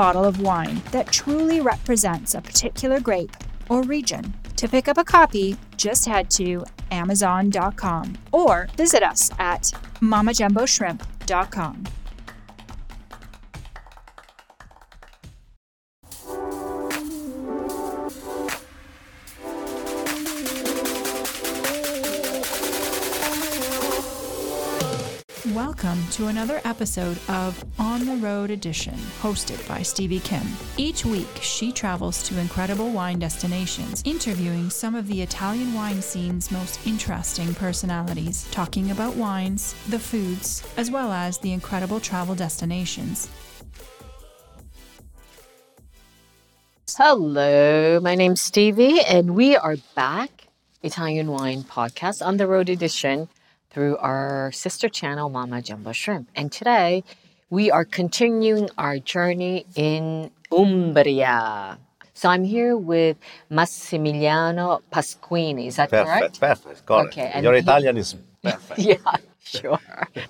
bottle of wine that truly represents a particular grape or region. To pick up a copy, just head to Amazon.com or visit us at MamaJumboShrimp.com. Welcome to another episode of On the Road Edition, hosted by Stevie Kim. Each week, she travels to incredible wine destinations, interviewing some of the Italian wine scene's most interesting personalities, talking about wines, the foods, as well as the incredible travel destinations. Hello, my name's Stevie, and we are back, Italian Wine Podcast, on the road edition through our sister channel, Mama Jumbo Shrimp. And today, we are continuing our journey in Umbria. So I'm here with Massimiliano Pasquini. Is that correct? Perfect, perfect, correct. Okay, and Your he- Italian is perfect. yeah, sure.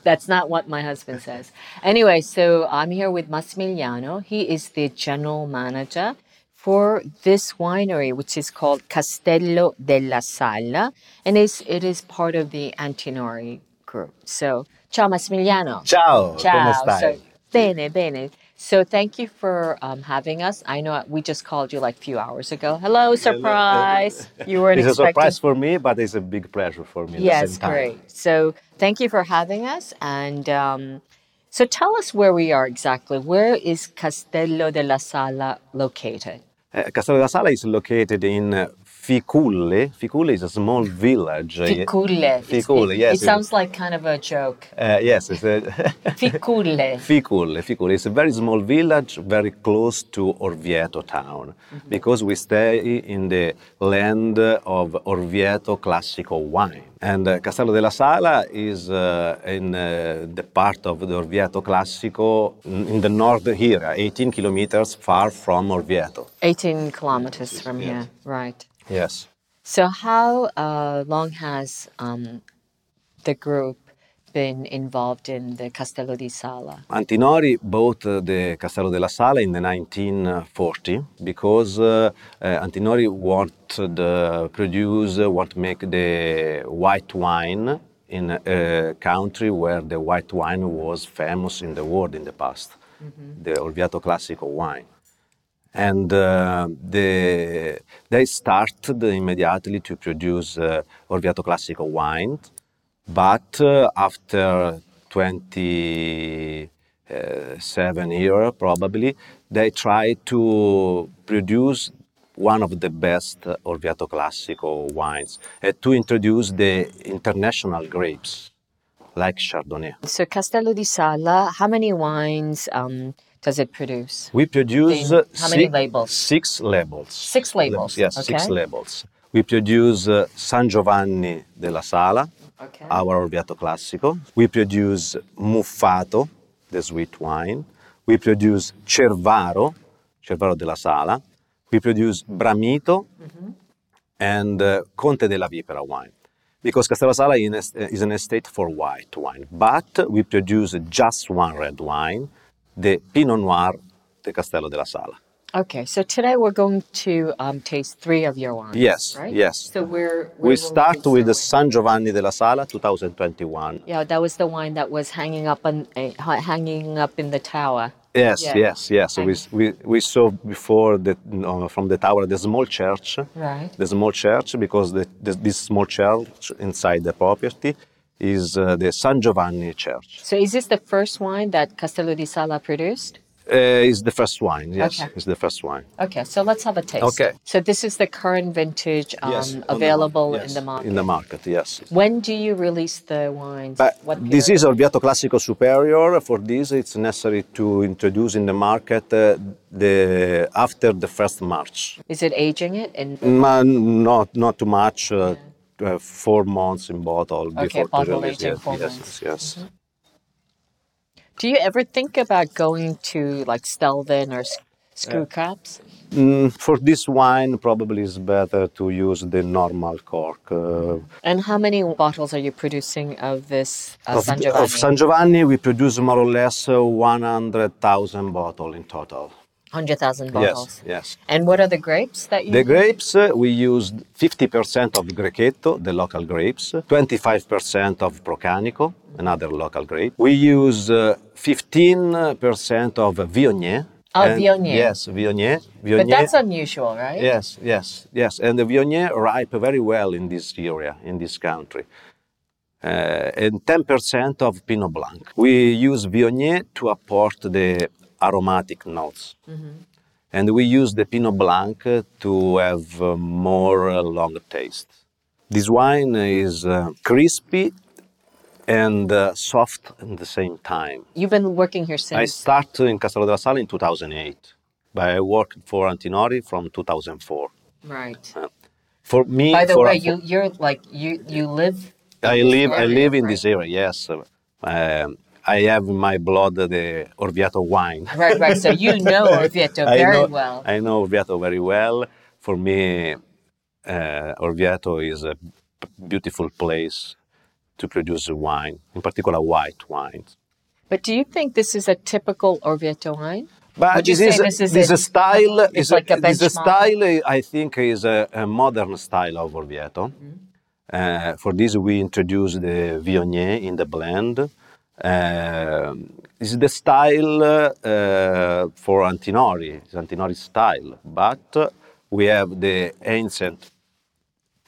That's not what my husband says. Anyway, so I'm here with Massimiliano. He is the general manager for this winery, which is called Castello della Sala, and it's, it is part of the Antinori group. So, ciao Massimiliano. Ciao, Ciao. So, bene, bene. So thank you for um, having us. I know we just called you like a few hours ago. Hello, surprise! You weren't It's a expecting. surprise for me, but it's a big pleasure for me. Yes, great. So thank you for having us. And um, so tell us where we are exactly. Where is Castello della Sala located? Uh, Castello della Sala is located in uh, Ficulle. Ficulle is a small village. Ficule. It's- it, yes. It sounds like kind of a joke. Uh, yes, it's a Ficule. Ficulle. Ficulle It's a very small village, very close to Orvieto town, because we stay in the land of Orvieto Classico wine. And uh, Castello della Sala is uh, in uh, the part of the Orvieto Classico in in the north here, 18 kilometers far from Orvieto. 18 kilometers from Yes. here. Right. Yes. So how uh, long has um, the group been involved in the Castello di Sala? Antinori bought uh, the Castello della Sala in the 1940 because uh, uh, Antinori wanted to produce, want to make the white wine in a country where the white wine was famous in the world in the past, the Orvieto Classico wine. And uh, the, they started immediately to produce uh, Orvieto Classico wine, but uh, after 27 years probably, they tried to produce one of the best uh, Orvieto Classico wines and to introduce the international grapes like Chardonnay. So Castello di Sala, how many wines um, does it produce? We produce In uh, how many six- labels? Six labels. Six labels, Yes, six labels. We produce uh, San Giovanni della Sala, Okay. our Orvieto Classico. We produce Muffato, the sweet wine. We produce Cervaro, Cervaro della Sala. We produce Bramito Mm-hmm. and uh, Conte della Vipera wine. Because Castello Sala is an estate for white wine, but we produce just one red wine, the Pinot Noir de Castello della Sala. Okay, so today we're going to um, taste three of your wines. Yes, right? yes. So we're, We will start with the San Giovanni della Sala 2021. Yeah, that was the wine that was hanging up on uh, hanging up in the tower. Yes, Yeah. yes, yes. So we, we, we saw before the, no, from the tower the small church. Right. The small church, because the, the, this small church inside the property is uh, the San Giovanni Church. So is this the first wine that Castello di Sala produced? Uh, it's the first wine. Yes, Okay. it's the first wine. Okay, so let's have a taste. Okay. So this is the current vintage um, Yes, on the available yes, in the market. In the market, yes. when do you release the wines? But What this is Orvieto Classico Superior. For this, it's necessary to introduce in the market uh, the after the first March. Is it aging it? In not not too much. Uh, uh, four months in bottle before to bottle release. aging, Yes, four yes, months. yes. Do you ever think about going to like Stelvin or Screw Caps? Mm, for this wine, probably it's better to use the normal cork. Uh, And how many bottles are you producing of this uh, of, San Giovanni? of San Giovanni, we produce more or less uh, 100,000 bottles in total. 100,000 bottles. Yes, yes. And what are the grapes that you The grapes, uh, we used 50% of Grechetto, the local grapes, 25% of Procanico, another local grape. We use uh, 15% of Viognier. Oh, and- Viognier. Yes, Viognier. Viognier. But that's unusual, right? Yes, yes, yes. And the Viognier ripe very well in this area, in this country. Uh, and 10% of Pinot Blanc. We use Viognier to apport the aromatic notes. And we use the Pinot Blanc uh, to have uh, more uh, long taste. This wine is uh, crispy and uh, soft at the same time. You've been working here since? I started in Castello della Sala in 2008, but I worked for Antinori from 2004. Right. For me, By the for, way, you you're like you you live. I live, I live in right? this area. Yes, um, I have in my blood the Orvieto wine. Right, right. So you know Orvieto very know, well. I know Orvieto very well. For me, uh, Orvieto is a beautiful place to produce wine, in particular white wines. But do you think this is a typical Orvieto wine? But Would you this, say is, this is this a- style it's like a this benchmark? style I think is a, a modern style of Orvieto. Mm-hmm. Uh, for this we introduce the Viognier in the blend. Uh, it's the style uh, for Antinori, it's Antinori style, but uh, we have the ancient,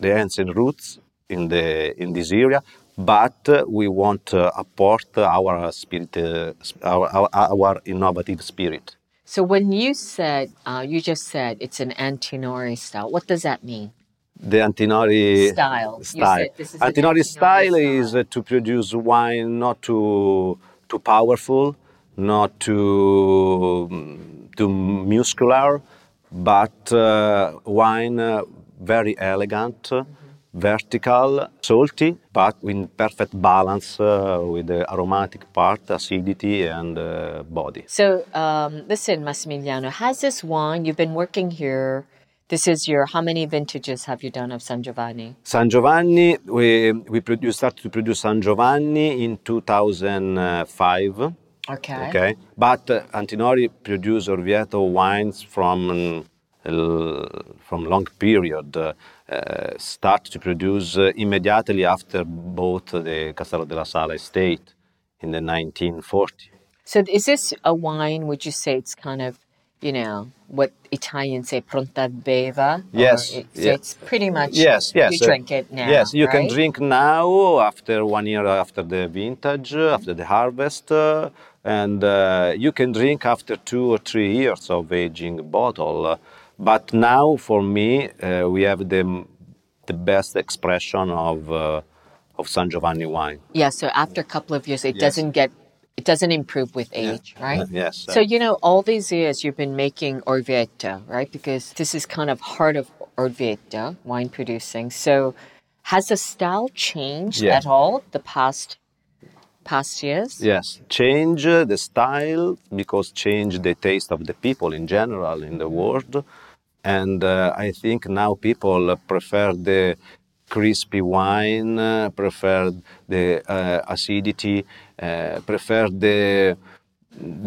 the ancient roots in the in this area, but uh, we want to apport our spirit, uh, our, our, our innovative spirit. So when you said uh, you just said it's an Antinori style, what does that mean? The Antinori Style. Style. said Antinori Antinori style, style. is uh, to produce wine not too too powerful, not too mm, too muscular, but uh, wine uh, very elegant, Mm-hmm. vertical, salty, but in perfect balance uh, with the aromatic part, acidity, and uh, body. So um, listen, Massimiliano, has this wine you've been working here? This is your how many vintages have you done of San Giovanni? San Giovanni, we, we produce, started to produce San Giovanni in 2005. Okay. Okay, but uh, Antinori produced Orvieto wines from um, from long period. Uh, uh, start to produce uh, immediately after both the Castello della Sala estate in the 1940. So is this a wine? Would you say it's kind of, you know, what Italians say pronta beva? Yes, It's, it's pretty much. Yes, yes. You uh, drink it now. Yes, you can drink now after one year after the vintage, after the harvest, uh, and uh, you can drink after two or three years of aging bottle. But now, for me, uh, we have the the best expression of uh, of San Giovanni wine. Yeah. So after a couple of years, it Yes. doesn't get, it doesn't improve with age, right? Uh, yes. So you know, all these years you've been making Orvieto, right? Because this is kind of heart of Orvieto wine producing. So has the style changed Yeah. at all the past past years? Yes, change uh, the style because change the taste of the people in general in the world, and uh, I think now people prefer the crispy wine, uh, prefer the uh, acidity, uh, prefer the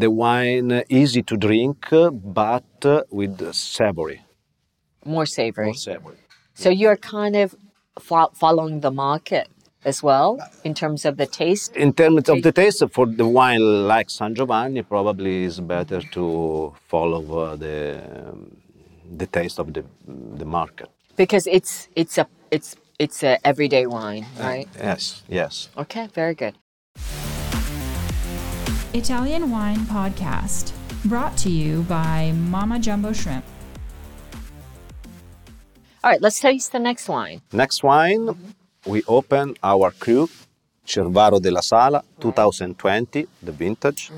the wine easy to drink, but uh, with savory. More savory. More savory. So you're kind of fo- following the market as well in terms of the taste. In terms of the taste, for the wine like San Giovanni, probably is better to follow uh, the um, the taste of the the market. because it's it's a it's it's a everyday wine, right? Yes, yes. Okay, very good. Italian Wine Podcast. Brought to you by Mama Jumbo Shrimp. All right, let's taste the next wine. Next wine, we open our cru, Cervaro della Sala, 2020, the vintage.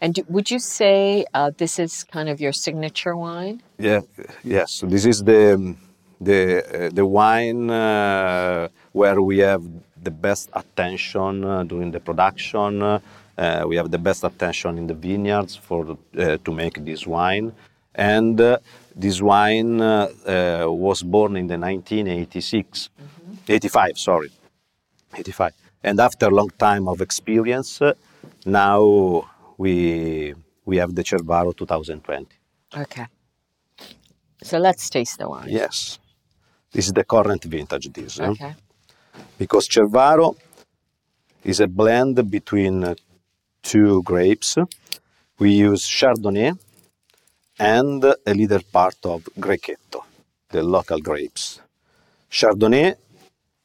And do, would you say uh, this is kind of your signature wine? Yeah, yes. So this is the the uh, the wine uh, where we have the best attention uh, during the production. Uh, we have the best attention in the vineyards for uh, to make this wine, and uh, this wine was born in the 1986, 85. Sorry, 85. And after a long time of experience, now we we have the Cervaro 2020. Okay. So let's taste the wine. Yes. This is the current vintage, this. eh? Okay. Because Cervaro is a blend between uh, two grapes. We use Chardonnay and a little part of Grechetto, the local grapes. Chardonnay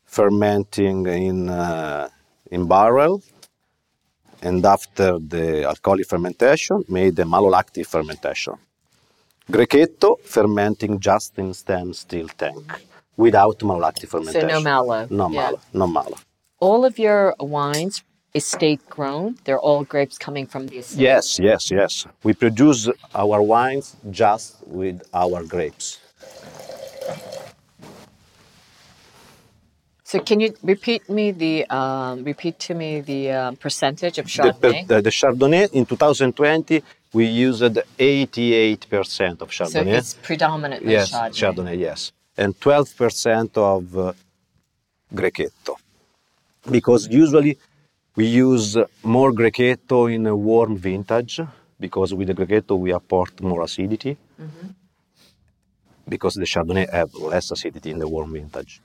fermenting in, uh, in barrel, and after the alcoholic fermentation, made the malolactic fermentation. Grechetto fermenting just in stem steel tank without malolactic fermentation. mallow. No Yeah. mallow. No mallow. All of your wines estate grown. They're all grapes coming from the estate. Yes, yes, yes. We produce our wines just with our grapes. So can you repeat me the um, repeat to me the um, percentage of The, Chardonnay? the, the Chardonnay in 2020 we used 88% of Chardonnay. so it's predominantly yes, Chardonnay. Chardonnay, yes, and 12% of uh, Grechetto, because usually we use more Grechetto in a warm vintage because with the Grechetto we apport more acidity. Because the Chardonnay have less acidity in the warm vintage,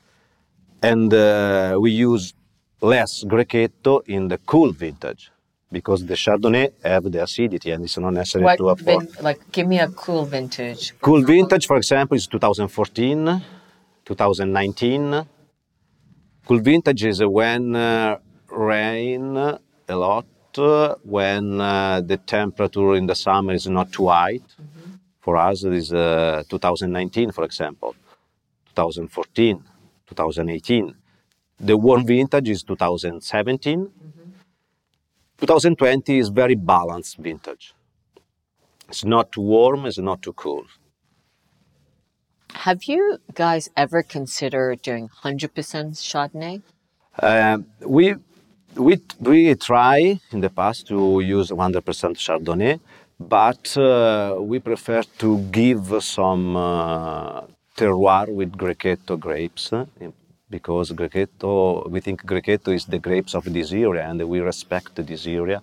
and uh, we use less Grechetto in the cool vintage because the Chardonnay have the acidity and it's not necessary What to apport. vin- like give me a cool vintage. Cool vintage, for example, is 2014, 2019. Cool vintage is when uh, rain a lot, uh, when uh, the temperature in the summer is not too high. For us, it is uh, 2019, for example, 2014, 2018. The warm vintage is 2017. 2020 is very balanced vintage. It's not too warm, it's not too cool. Have you guys ever considered doing 100% Chardonnay? Um, we we we try in the past to use 100% Chardonnay, but uh, we prefer to give some uh, terroir with Grechetto grapes uh, because Grechetto we think Grechetto is the grapes of this area and we respect this area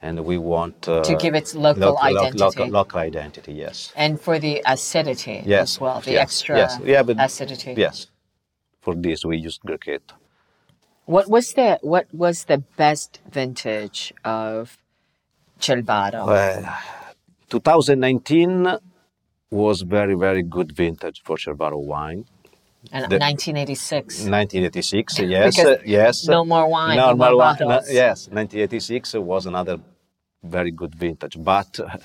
and we want uh, To give its local identity. local, local identity. Yes. And for the acidity Yes. as well, the yes, extra yes. Yeah, but acidity. Yes. For this we use Grechetto. What was the what was the best vintage of Cervaro? Uh, 2019 was very very good vintage for Cervaro wine. And the- 1986. 1986, yes, uh, yes. no more wine, No, no more wine, bottles. yes, 1986 was another very good vintage, but uh,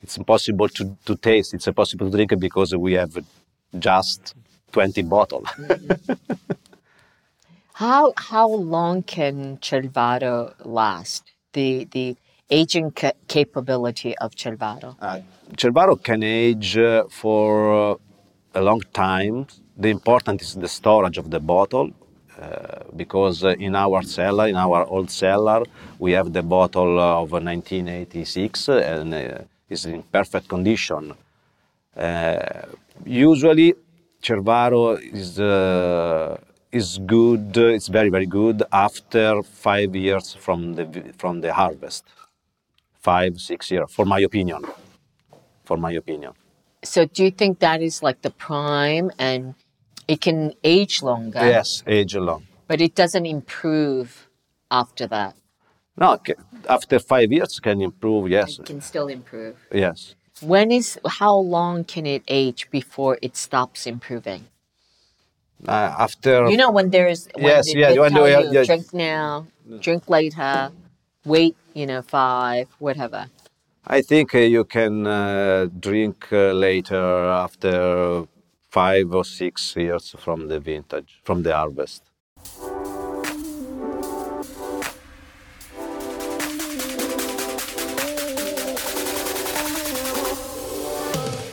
it's impossible to, to taste. It's impossible to drink it because we have just 20 bottles. How how long can Cervaro last? The the aging ca- capability of Cervaro. Uh, can age uh, for uh, a long time. The important is the storage of the bottle, uh, because uh, in our cellar, in our old cellar, we have the bottle of 1986 and uh, is in perfect condition. Uh, usually, Cervaro is uh, is good. It's very very good after five years from the from the harvest. Five six years, for my opinion. For my opinion. So do you think that is like the prime and it can age longer? Yes, age long. But it doesn't improve after that. No, after five years can improve. Yes, It can still improve. yes. When is how long can it age before it stops improving? Uh, after You know when there's when Yes, yeah, you you yeah. drink now, drink later, wait, you know, five, whatever. I think uh, you can uh, drink uh, later after five or six years from the vintage, from the harvest.